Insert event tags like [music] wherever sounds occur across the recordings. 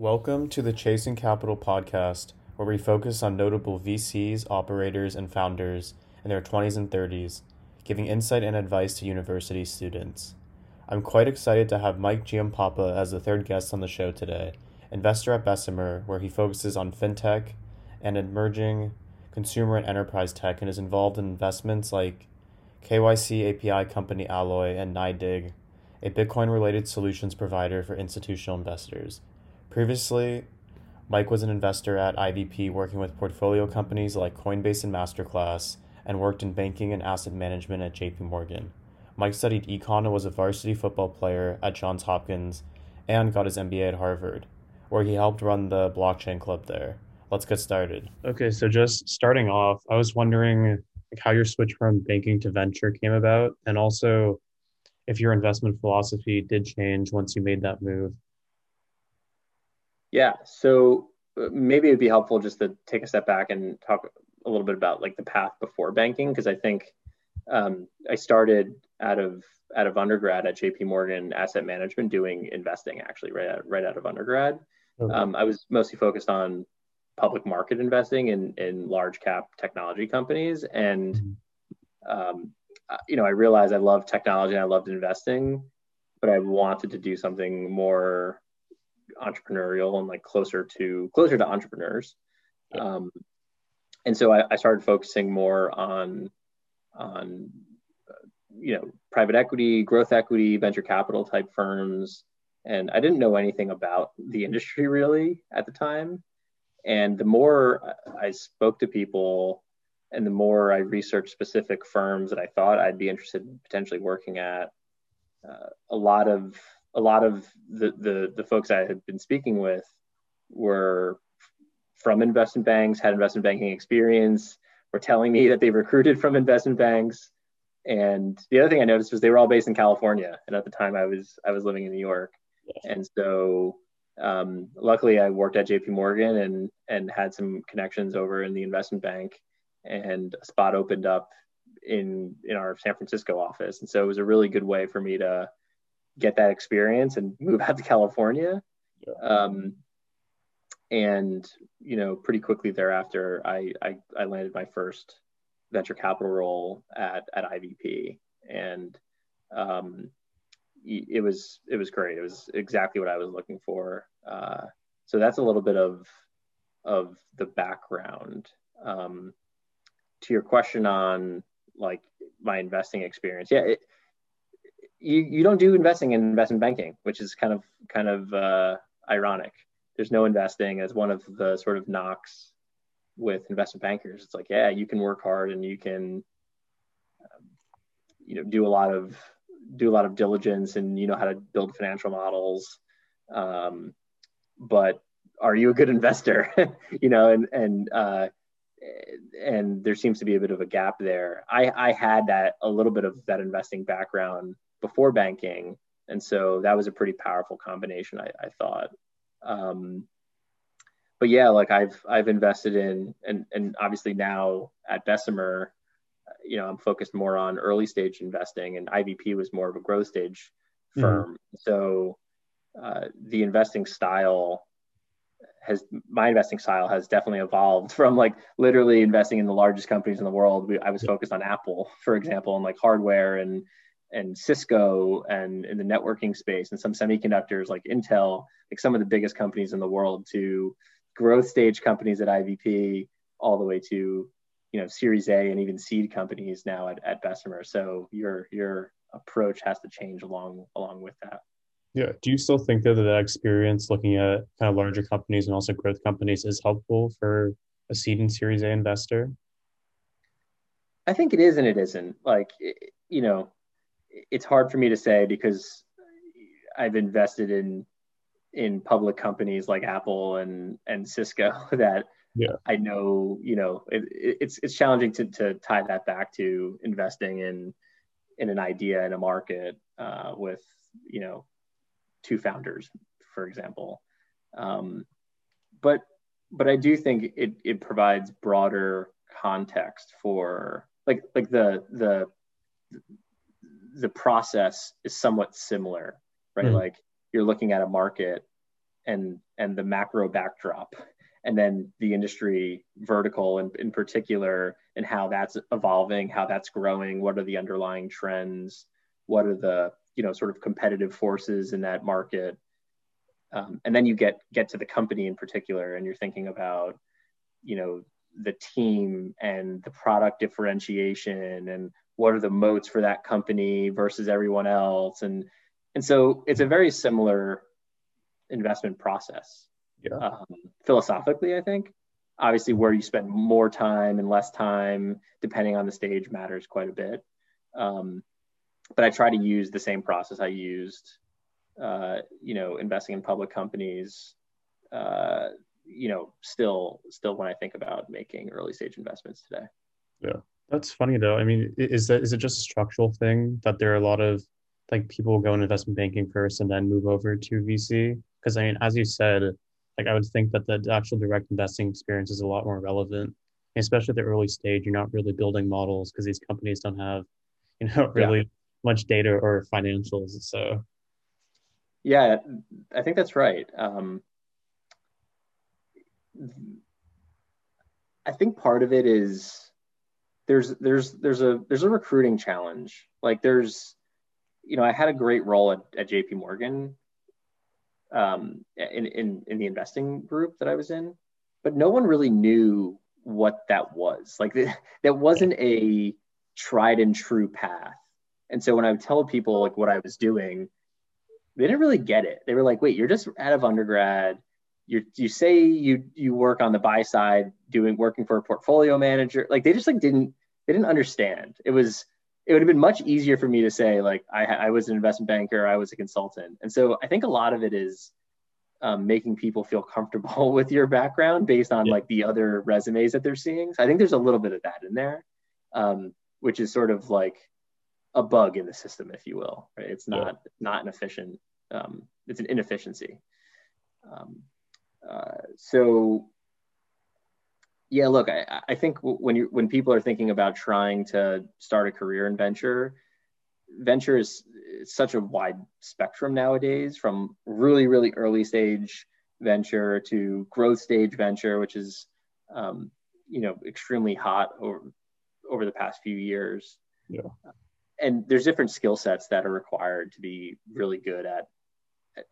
Welcome to the Chasing Capital podcast, where we focus on notable VCs, operators, and founders in their 20s and 30s, giving insight and advice to university students. I'm quite excited to have Mike Giampapa as the third guest on the show today, investor at Bessemer, where he focuses on fintech and emerging consumer and enterprise tech and is involved in investments like KYC API company Alloy and NYDIG, a Bitcoin related solutions provider for institutional investors. Previously, Mike was an investor at IVP working with portfolio companies like Coinbase and Masterclass and worked in banking and asset management at JP Morgan. Mike studied econ and was a varsity football player at Johns Hopkins and got his MBA at Harvard, where he helped run the blockchain club there. Let's get started. Okay, so just starting off, I was wondering like how your switch from banking to venture came about, and also if your investment philosophy did change once you made that move. Yeah. So uh, maybe it'd be helpful just to take a step back and talk a little bit about like the path before banking because I think um, I started out of out of undergrad at JP Morgan Asset Management doing investing actually right out, right out of undergrad. Okay. Um, I was mostly focused on public market investing in in large cap technology companies and mm-hmm. um, you know I realized I loved technology and I loved investing, but I wanted to do something more entrepreneurial and like closer to closer to entrepreneurs. Yeah. Um, and so I, I, started focusing more on on uh, you know private equity, growth equity, venture capital type firms, and I didn't know anything about the industry really at the time. And the more I spoke to people, and the more I researched specific firms that I thought I'd be interested in potentially working at, uh, a lot of a lot of the, the, the folks I had been speaking with were from investment banks, had investment banking experience, were telling me [laughs] that they recruited from investment banks. And the other thing I noticed was they were all based in California. And at the time I was I was living in New York. And so um, luckily I worked at JP Morgan and and had some connections over in the investment bank and a spot opened up in in our San Francisco office. And so it was a really good way for me to get that experience and move out to California. Yeah. Um, and you know, pretty quickly thereafter, I, I, I landed my first venture capital role at at IVP, and um, it was it was great. It was exactly what I was looking for. Uh, so that's a little bit of of the background. Um, to your question on like my investing experience, yeah, it, you, you don't do investing in investment banking, which is kind of kind of uh, ironic. There's no investing as one of the sort of knocks with investment bankers. It's like, yeah, you can work hard and you can, um, you know, do a lot of do a lot of diligence and you know how to build financial models. Um, but are you a good investor? [laughs] you know, and and uh, and there seems to be a bit of a gap there. I I had that a little bit of that investing background before banking. And so that was a pretty powerful combination, I, I thought. Um, but yeah, like I've I've invested in and and obviously now at Bessemer, you know, I'm focused more on early stage investing, and IVP was more of a growth stage mm-hmm. firm. Mm-hmm. So uh, the investing style has my investing style has definitely evolved [laughs] from like literally investing in the largest companies in the world. We, I was focused on Apple, for example, and like hardware and and Cisco and in the networking space and some semiconductors like Intel, like some of the biggest companies in the world to growth stage companies at IVP all the way to you know series A and even seed companies now at, at Bessemer. So your your approach has to change along along with that. Yeah. Do you still think that that experience looking at kind of larger companies and also growth companies is helpful for a seed and series A investor? I think it is and it isn't. Like, you know, it's hard for me to say because I've invested in in public companies like Apple and and Cisco [laughs] that yeah. I know you know it, it's it's challenging to to tie that back to investing in in an idea in a market uh, with you know two founders, for example. Um, but but I do think it it provides broader context for like like the the the process is somewhat similar, right? Mm. Like you're looking at a market and and the macro backdrop and then the industry vertical in, in particular and how that's evolving how that's growing what are the underlying trends what are the you know sort of competitive forces in that market um, and then you get get to the company in particular and you're thinking about you know the team and the product differentiation and what are the moats for that company versus everyone else? And and so it's a very similar investment process yeah. um, philosophically i think. Obviously where you spend more time and less time depending on the stage matters quite a bit. Um, but i try to use the same process i used uh, you know investing in public companies uh, you know still still when i think about making early stage investments today. Yeah that's funny though. I mean is that is it just a structural thing that there are a lot of like people go in investment banking first and then move over to vc because i mean as you said like i would think that the actual direct investing experience is a lot more relevant. Especially at the early stage you're not really building models because these companies don't have you know really yeah. much data or financials so. Yeah i think that's right. Um, I think part of it is there's there's there's a there's a recruiting challenge. Like there's you know I had a great role at, at JP Morgan um, in, in in the investing group that I was in, but no one really knew what that was. Like that wasn't a tried and true path. And so when I would tell people like what I was doing, they didn't really get it. They were like, "Wait, you're just out of undergrad you you say you you work on the buy side doing working for a portfolio manager like they just like didn't they didn't understand. It was it would have been much easier for me to say like I, I was an investment banker I was a consultant. And so I think a lot of it is um, making people feel comfortable [laughs] with your background based on yeah. like the other resumes that they're seeing. So I think there's a little bit of that in there um, which is sort of like a bug in the system if you will right? It's not yeah. not an efficient um, it's an inefficiency. Um, uh, so yeah, look, I, I think when you when people are thinking about trying to start a career in venture, venture is such a wide spectrum nowadays, from really really early stage venture to growth stage venture, which is um, you know extremely hot over over the past few years. Yeah. And there's different skill sets that are required to be really good at,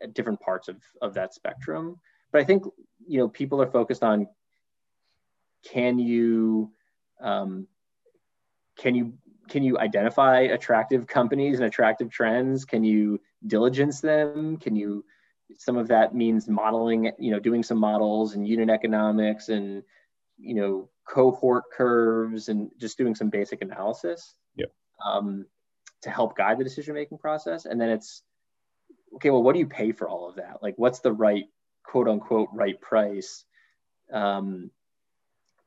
at different parts of, of that spectrum but I think you know people are focused on can you um, can you can you identify attractive companies and attractive trends? Can you diligence them? Can you some of that means modeling, you know, doing some models and unit economics and you know cohort curves and just doing some basic analysis. Yeah. Um, to help guide the decision making process, and then it's okay. Well, what do you pay for all of that? Like, what's the right quote unquote right price um,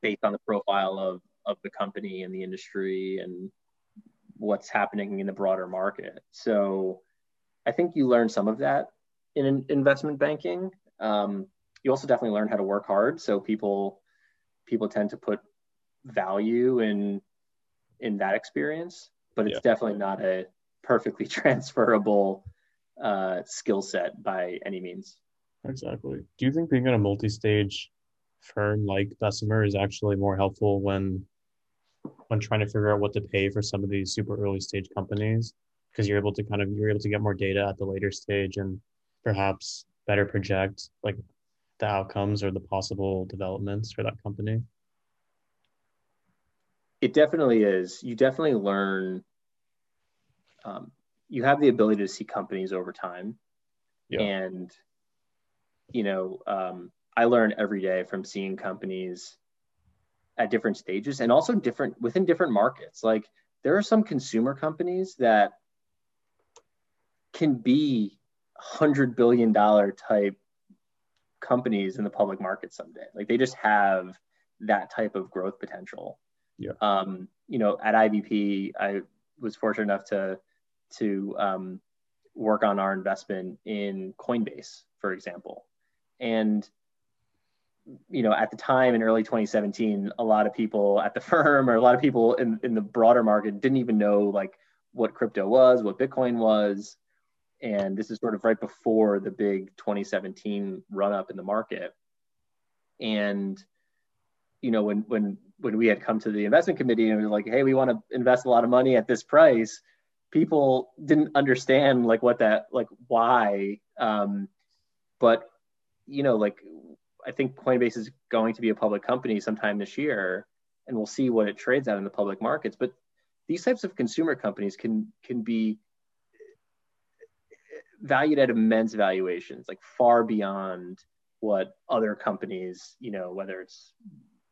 based on the profile of, of the company and the industry and what's happening in the broader market. So I think you learn some of that in investment banking. Um, you also definitely learn how to work hard. So people people tend to put value in in that experience, but it's yeah. definitely not a perfectly [laughs] transferable uh, skill set by any means. Exactly. Do you think being in a multi-stage firm like Bessemer is actually more helpful when when trying to figure out what to pay for some of these super early stage companies? Because you're able to kind of you're able to get more data at the later stage and perhaps better project like the outcomes or the possible developments for that company. It definitely is. You definitely learn. Um, you have the ability to see companies over time, yeah. and you know, um, I learn every day from seeing companies at different stages and also different within different markets. Like there are some consumer companies that can be hundred billion dollar type companies in the public market someday. Like they just have that type of growth potential. Yeah. Um, you know, at IVP, I was fortunate enough to to um, work on our investment in Coinbase, for example. And you know, at the time in early 2017, a lot of people at the [laughs] firm or a lot of people in, in the broader market didn't even know like what crypto was, what Bitcoin was. and this is sort of right before the big 2017 run up in the market. And you know, when when when we had come to the investment committee and we were like, hey, we want to invest a lot of money at this price, people didn't understand like what that like why. Um, but you know, like I think Coinbase is going to be a public company sometime this year, and we'll see what it trades at in the public markets. But these types of consumer companies can can be valued at immense valuations, like far beyond what other companies, you know, whether it's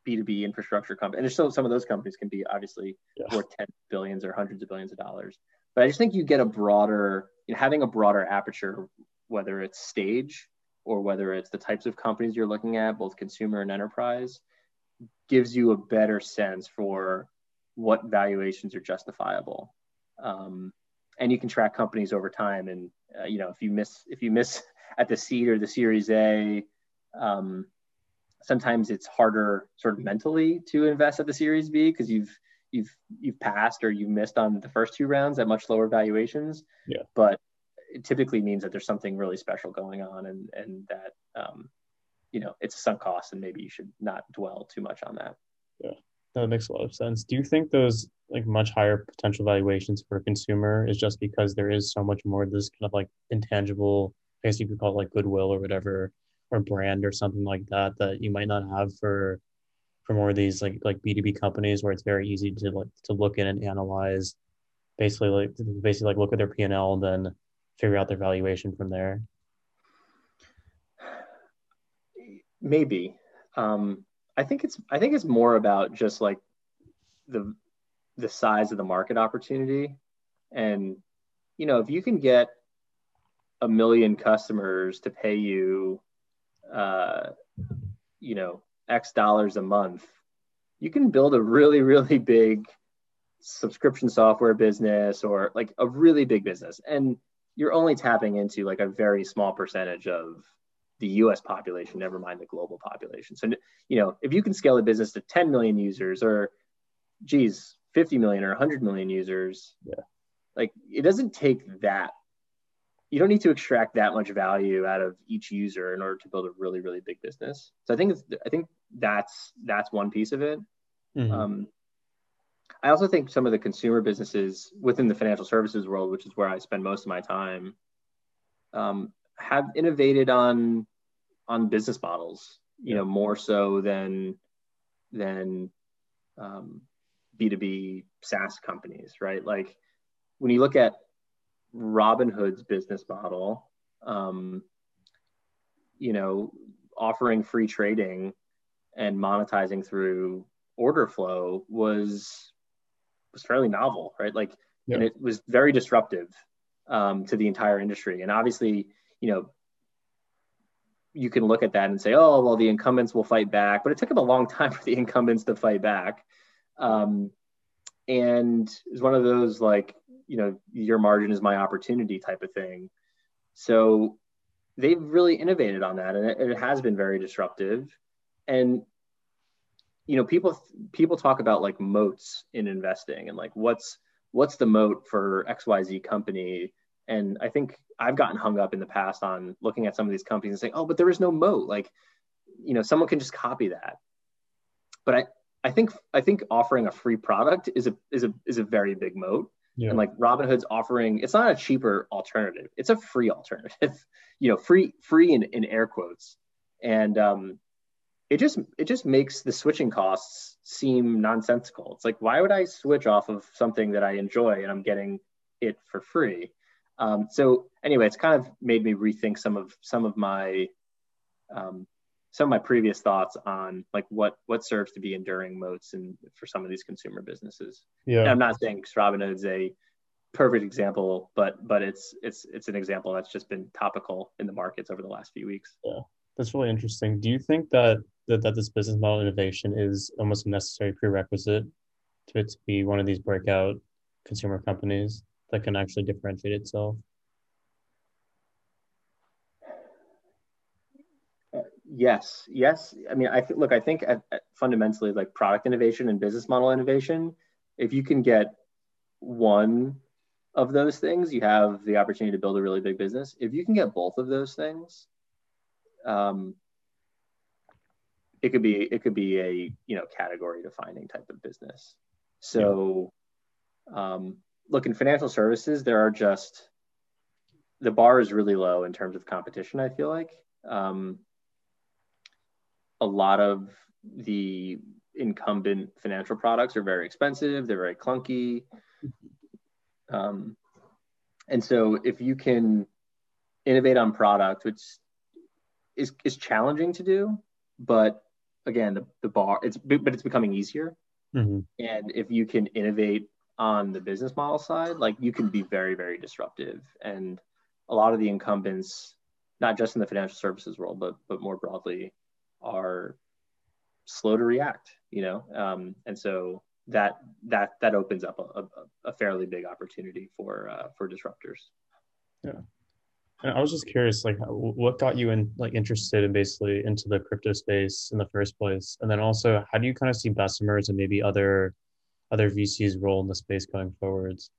B2B infrastructure company, and there's still some of those companies can be obviously yeah. worth 10 billions or hundreds of billions of dollars. But I just think you get a broader, you know, having a broader aperture, whether it's stage or whether it's the types of companies you're looking at, both consumer and enterprise, gives you a better sense for what valuations are justifiable. Um, and you can track companies over time. And uh, you know, if you miss if you miss [laughs] at the seed or the Series A, um, sometimes it's harder sort of mentally to invest at the Series B because you've you've you've passed or you've missed on the first two rounds at much lower valuations. Yeah. But it typically means that there's something really special going on and and that um, you know it's a sunk cost and maybe you should not dwell too much on that. Yeah. That makes a lot of sense. Do you think those like much higher potential valuations for a consumer is just because there is so much more of this kind of like intangible, I guess you could call it like goodwill or whatever, or brand or something like that that you might not have for for more of these like like B2B companies where it's very easy to like to look in and analyze basically like basically like look at their P and L and then figure out their valuation from there. Maybe. Um I think it's I think it's more about just like the the size of the market opportunity and you know if you can get a million customers to pay you uh, you know x dollars a month you can build a really really big subscription software business or like a really big business and you're only tapping into like a very small percentage of the US population, never mind the global population. So, you know, if you can scale a business to 10 million users or, geez, 50 million or 100 million users, yeah. like it doesn't take that. You don't need to extract that much value out of each user in order to build a really, really big business. So I think it's, I think that's that's one piece of it. Mm-hmm. Um, I also think some of the consumer businesses within the financial services world, which is where I spend most of my time, um, have innovated on on business models, you know, more so than than um, B2B SaaS companies, right? Like when you look at Robinhood's business model, um, you know, offering free trading and monetizing through order flow was was fairly novel, right? Like, yeah. and it was very disruptive um, to the entire industry. And obviously, you know, you can look at that and say, oh, well, the incumbents will fight back. But it took them a long [laughs] time for the incumbents to fight back. Um, and it's one of those like, you know, your margin is my opportunity type of thing. So they've really innovated on that, and it, it has been very disruptive. And you know, people people talk about like moats in investing and like what's what's the moat for XYZ company and I think I've gotten hung up in the past on looking at some of these companies and saying, oh, but there is no moat. Like, you know, someone can just copy that. But I, I think I think offering a free product is a is a is a very big moat. Yeah. And like Robinhood's offering, it's not a cheaper alternative. It's a free alternative. [laughs] you know, free free in, in air quotes. And um, it just it just makes the switching costs seem nonsensical. It's like why would I switch off of something that I enjoy and I'm getting it for free? Um, so anyway, it's kind of made me rethink some of some of my um, some of my previous thoughts on like what what serves to be enduring moats and for some of these consumer businesses. Yeah, and I'm not saying Robinhood's a perfect example, but but it's it's it's an example that's just been topical in the markets over the last few weeks. Yeah, that's really interesting. Do you think that that, that this business model innovation is almost a necessary prerequisite to it to be one of these breakout consumer companies? that can actually differentiate itself? Yes, yes. I mean, I th- look. I think at, at fundamentally, like product innovation and business model innovation, if you can get one of those things, you have the opportunity to build a really big business. If you can get both of those things, um, it could be it could be a you know category defining type of business. So, um, look in financial services, there are just the bar is really low in terms of competition. I feel like um, a lot of the incumbent financial products are very expensive. They're very clunky. Um, and so if you can innovate on product, which is, is challenging to do, but again, the, the bar, it's, but it's becoming easier. Mm-hmm. And if you can innovate on the business model side, like you can be very, very disruptive. And a lot of the incumbents, not just in the financial services world, but, but more broadly, are slow to react, you know? Um, and so that that that opens up a, a, a fairly big opportunity for uh, for disruptors. Yeah, and I was just curious, like, what got you in like interested in basically into the crypto space in the first place, and then also, how do you kind of see Bessemer's and maybe other other VCs' role in the space going forwards?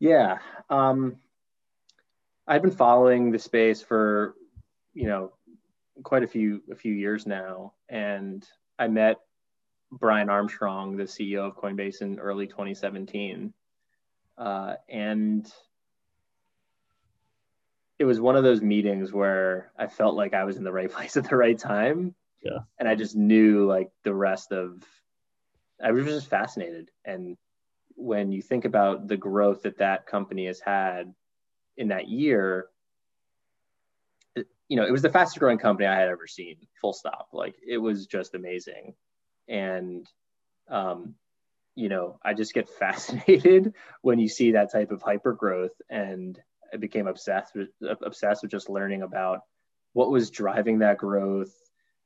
Yeah, um, I've been following the space for you know quite a few a few years now, and I met Brian Armstrong, the CEO of Coinbase, in early 2017. Uh, and it was one of those meetings where I felt like I was in the right [laughs] place at the right time. Yeah. And I just knew like the rest of, I was just fascinated. And when you think about the growth that that company has had in that year, it, you know, it was the fastest growing company I had ever seen, full stop. Like it was just amazing and um, you know i just get [laughs] fascinated when you see that type of hyper growth and i became obsessed with obsessed with just learning about what was driving that growth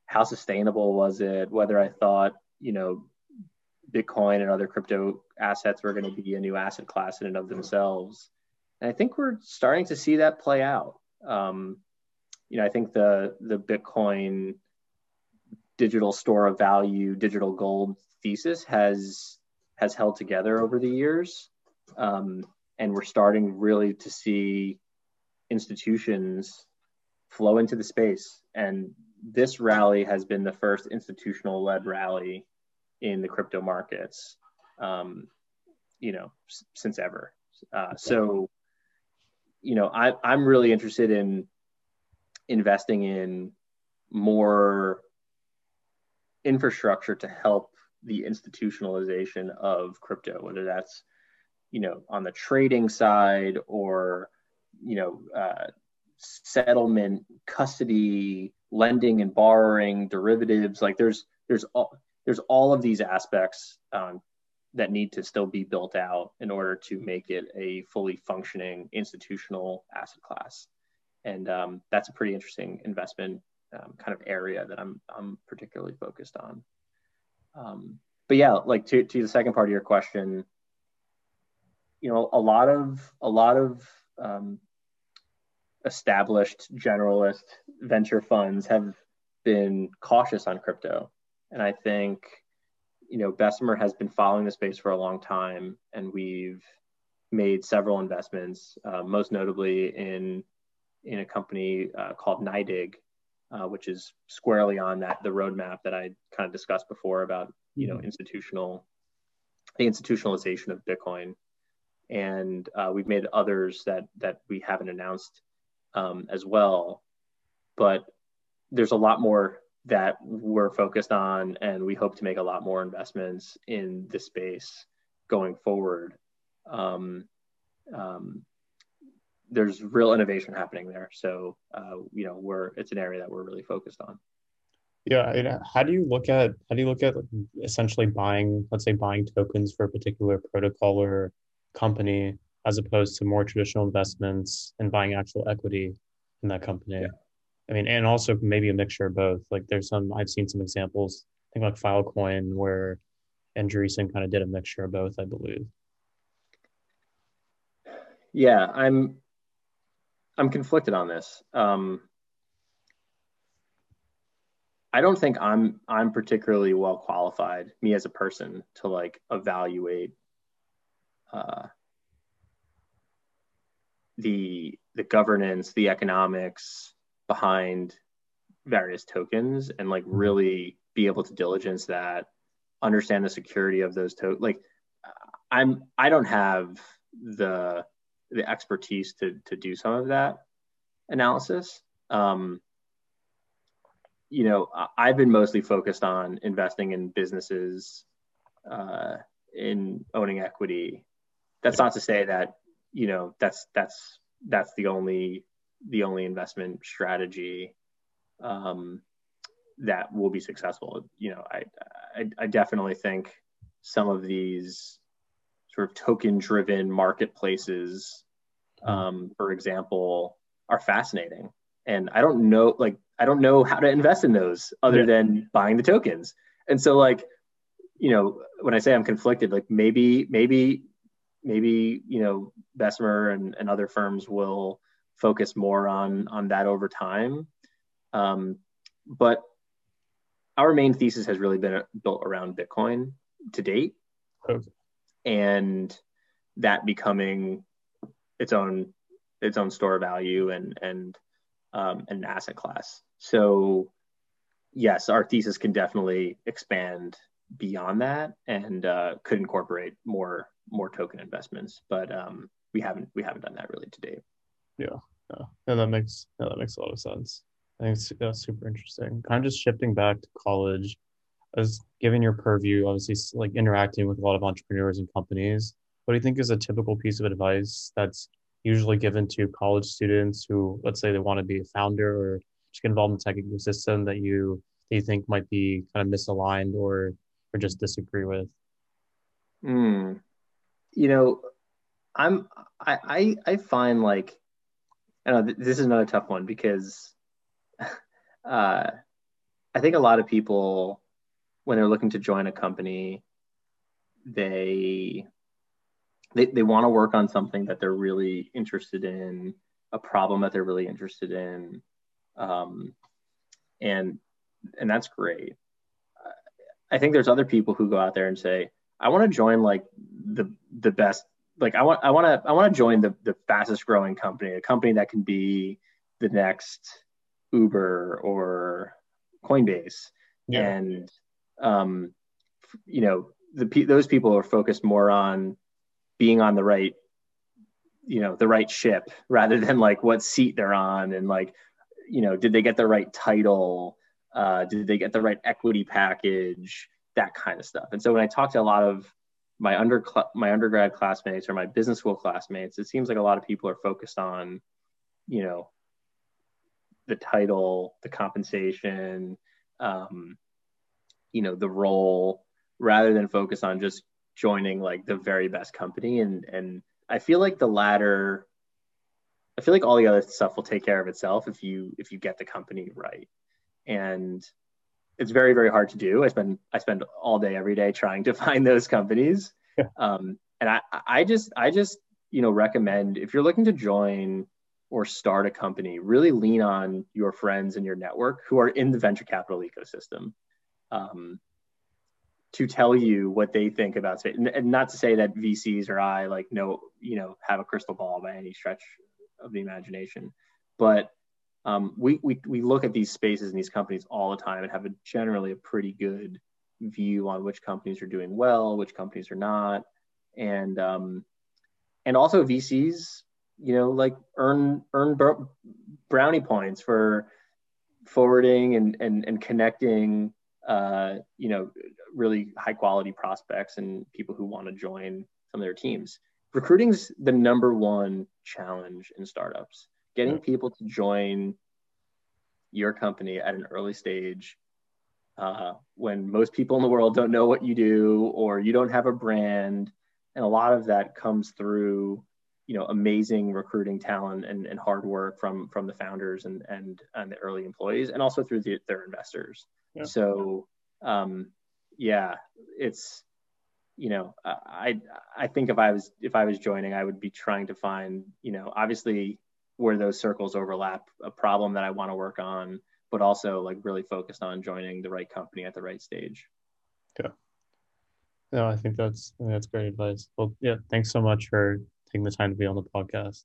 how sustainable was it whether i thought you know bitcoin and other crypto assets were going to be a new asset class in and of themselves. And i think we're starting to see that play out. Um, you know i think the the bitcoin digital store of value, digital gold thesis has has held together over the years, um, and we're starting really to see institutions flow into the space. And this rally has been the first institutional-led rally in the crypto markets, um, you know, s- since ever. Uh, so, you know, I, I'm really interested in investing in more infrastructure to help the institutionalization of crypto, whether that's you know on the trading side or you know uh, settlement, custody, lending and borrowing, derivatives. Like there's there's all there's all of these aspects um, that need to still be built out in order to make it a fully functioning institutional asset class. And um, that's a pretty interesting investment um, kind of area that I'm I'm particularly focused on. Um, but yeah, like to to the second part of your question, you know, a lot of a lot of um, established generalist venture funds have been cautious on crypto, and I think you know Bessemer has been following the space for a long time, and we've made several investments, uh, most notably in in a company uh, called NYDIG, uh, which is squarely on that the roadmap that I kind of discussed before about you know mm-hmm. institutional the institutionalization of Bitcoin, and uh, we've made others that that we haven't announced um, as well, but there's a lot more that we're focused on, and we hope to make a lot more investments in this space going forward. Um, um, there's real innovation happening there. So uh, you know, we're it's an area that we're really focused on. Yeah, how do you look at how do you look at essentially buying, let's say, buying tokens for a particular protocol or company, as opposed to more traditional investments and buying actual equity in that company? Yeah. I mean, and also maybe a mixture of both. Like, there's some I've seen some examples. I think like Filecoin, where Andreessen kind of did a mixture of both, I believe. Yeah, I'm I'm conflicted on this. Um, I don't think I'm I'm particularly well qualified, me as a person, to like evaluate uh, the the governance, the economics behind various tokens, and like mm-hmm. really be able to diligence that, understand the security of those tokens. Like, I'm I don't have the the expertise to to do some of that analysis. Um, you know, I've been mostly focused on investing in businesses, uh, in owning equity. That's not to say that you know that's that's that's the only the only investment strategy um, that will be successful. You know, I, I I definitely think some of these sort of token driven marketplaces, um, for example, are fascinating. And I don't know, like, I don't know how to invest in those other yeah. than buying the tokens. And so, like, you know, when I say I'm conflicted, like maybe, maybe, maybe, you know, Bessemer and, and other firms will focus more on on that over time. Um, but our main thesis has really been built around Bitcoin to date. Okay. And that becoming its own its own store value and and um, an asset class. So yes, our thesis can definitely expand beyond that and uh, could incorporate more more token investments, but um, we haven't we haven't done that really to date. Yeah, yeah, and that makes yeah, that makes a lot of sense. I think it's, that's super interesting. Kind of just shifting back to college, as given your purview, obviously like interacting with a lot of entrepreneurs and companies. What do you think is a typical piece of advice that's usually given to college students who, let's say, they want to be a founder or just get involved in the tech ecosystem that you that you think might be kind of misaligned or or just disagree with? Mm. You know, I'm I I, I find like I know this is another tough one because [laughs] uh, I think a lot of people when they're looking to join a company, they they, they want to work on something that they're really interested in, a problem that they're really interested in. Um, and, and that's great. I think there's other people who go out there and say, I want to join like the, the best, like I want, I want to, I want to join the, the fastest growing company, a company that can be the next Uber or Coinbase. Yeah. And, um, you know, the, those people are focused more on being on the right you know the right ship [laughs] rather than like what seat they're on and like you know did they get the right title uh, did they get the right equity package that kind of stuff and so when i talk to a lot of my under my undergrad classmates or my business school classmates it seems like a lot of people are focused on you know the title the compensation um, you know the role rather than focus on just joining like the very best company and and I feel like the latter I feel like all the other stuff will take care of itself if you if you get the company right. And it's very very hard to do. I spend I spend all day every day trying to [laughs] find those companies. Yeah. Um, and I I just I just you know recommend if you're looking to join or start a company, really lean on your friends and your network who are in the venture capital ecosystem. Um, to tell you what they think about space. And, and, not to say that VCs or I like know, you know, have a crystal ball by any stretch of the imagination, but um, we, we, we look at these spaces and these companies all the time and have a generally a pretty good view on which companies are doing well, which companies are not. And, um, and also VCs, you know, like earn, earn brownie points for forwarding and, and, and connecting uh, you know, really high quality prospects and people who want to join some of their teams. Recruiting's the number one challenge in startups. Getting people to join your company at an early stage uh, when most people in the world don't know what you do or you don't have a brand. And a lot of that comes through you know amazing recruiting talent and, and hard work from from the founders and and and the early employees and also through the, their investors yeah. so um yeah it's you know i i think if i was if i was joining i would be trying to find you know obviously where those circles overlap a problem that i want to work on but also like really focused on joining the right company at the right stage. Yeah. No i think that's that's great advice. Well yeah thanks so much for taking the time to be on the podcast.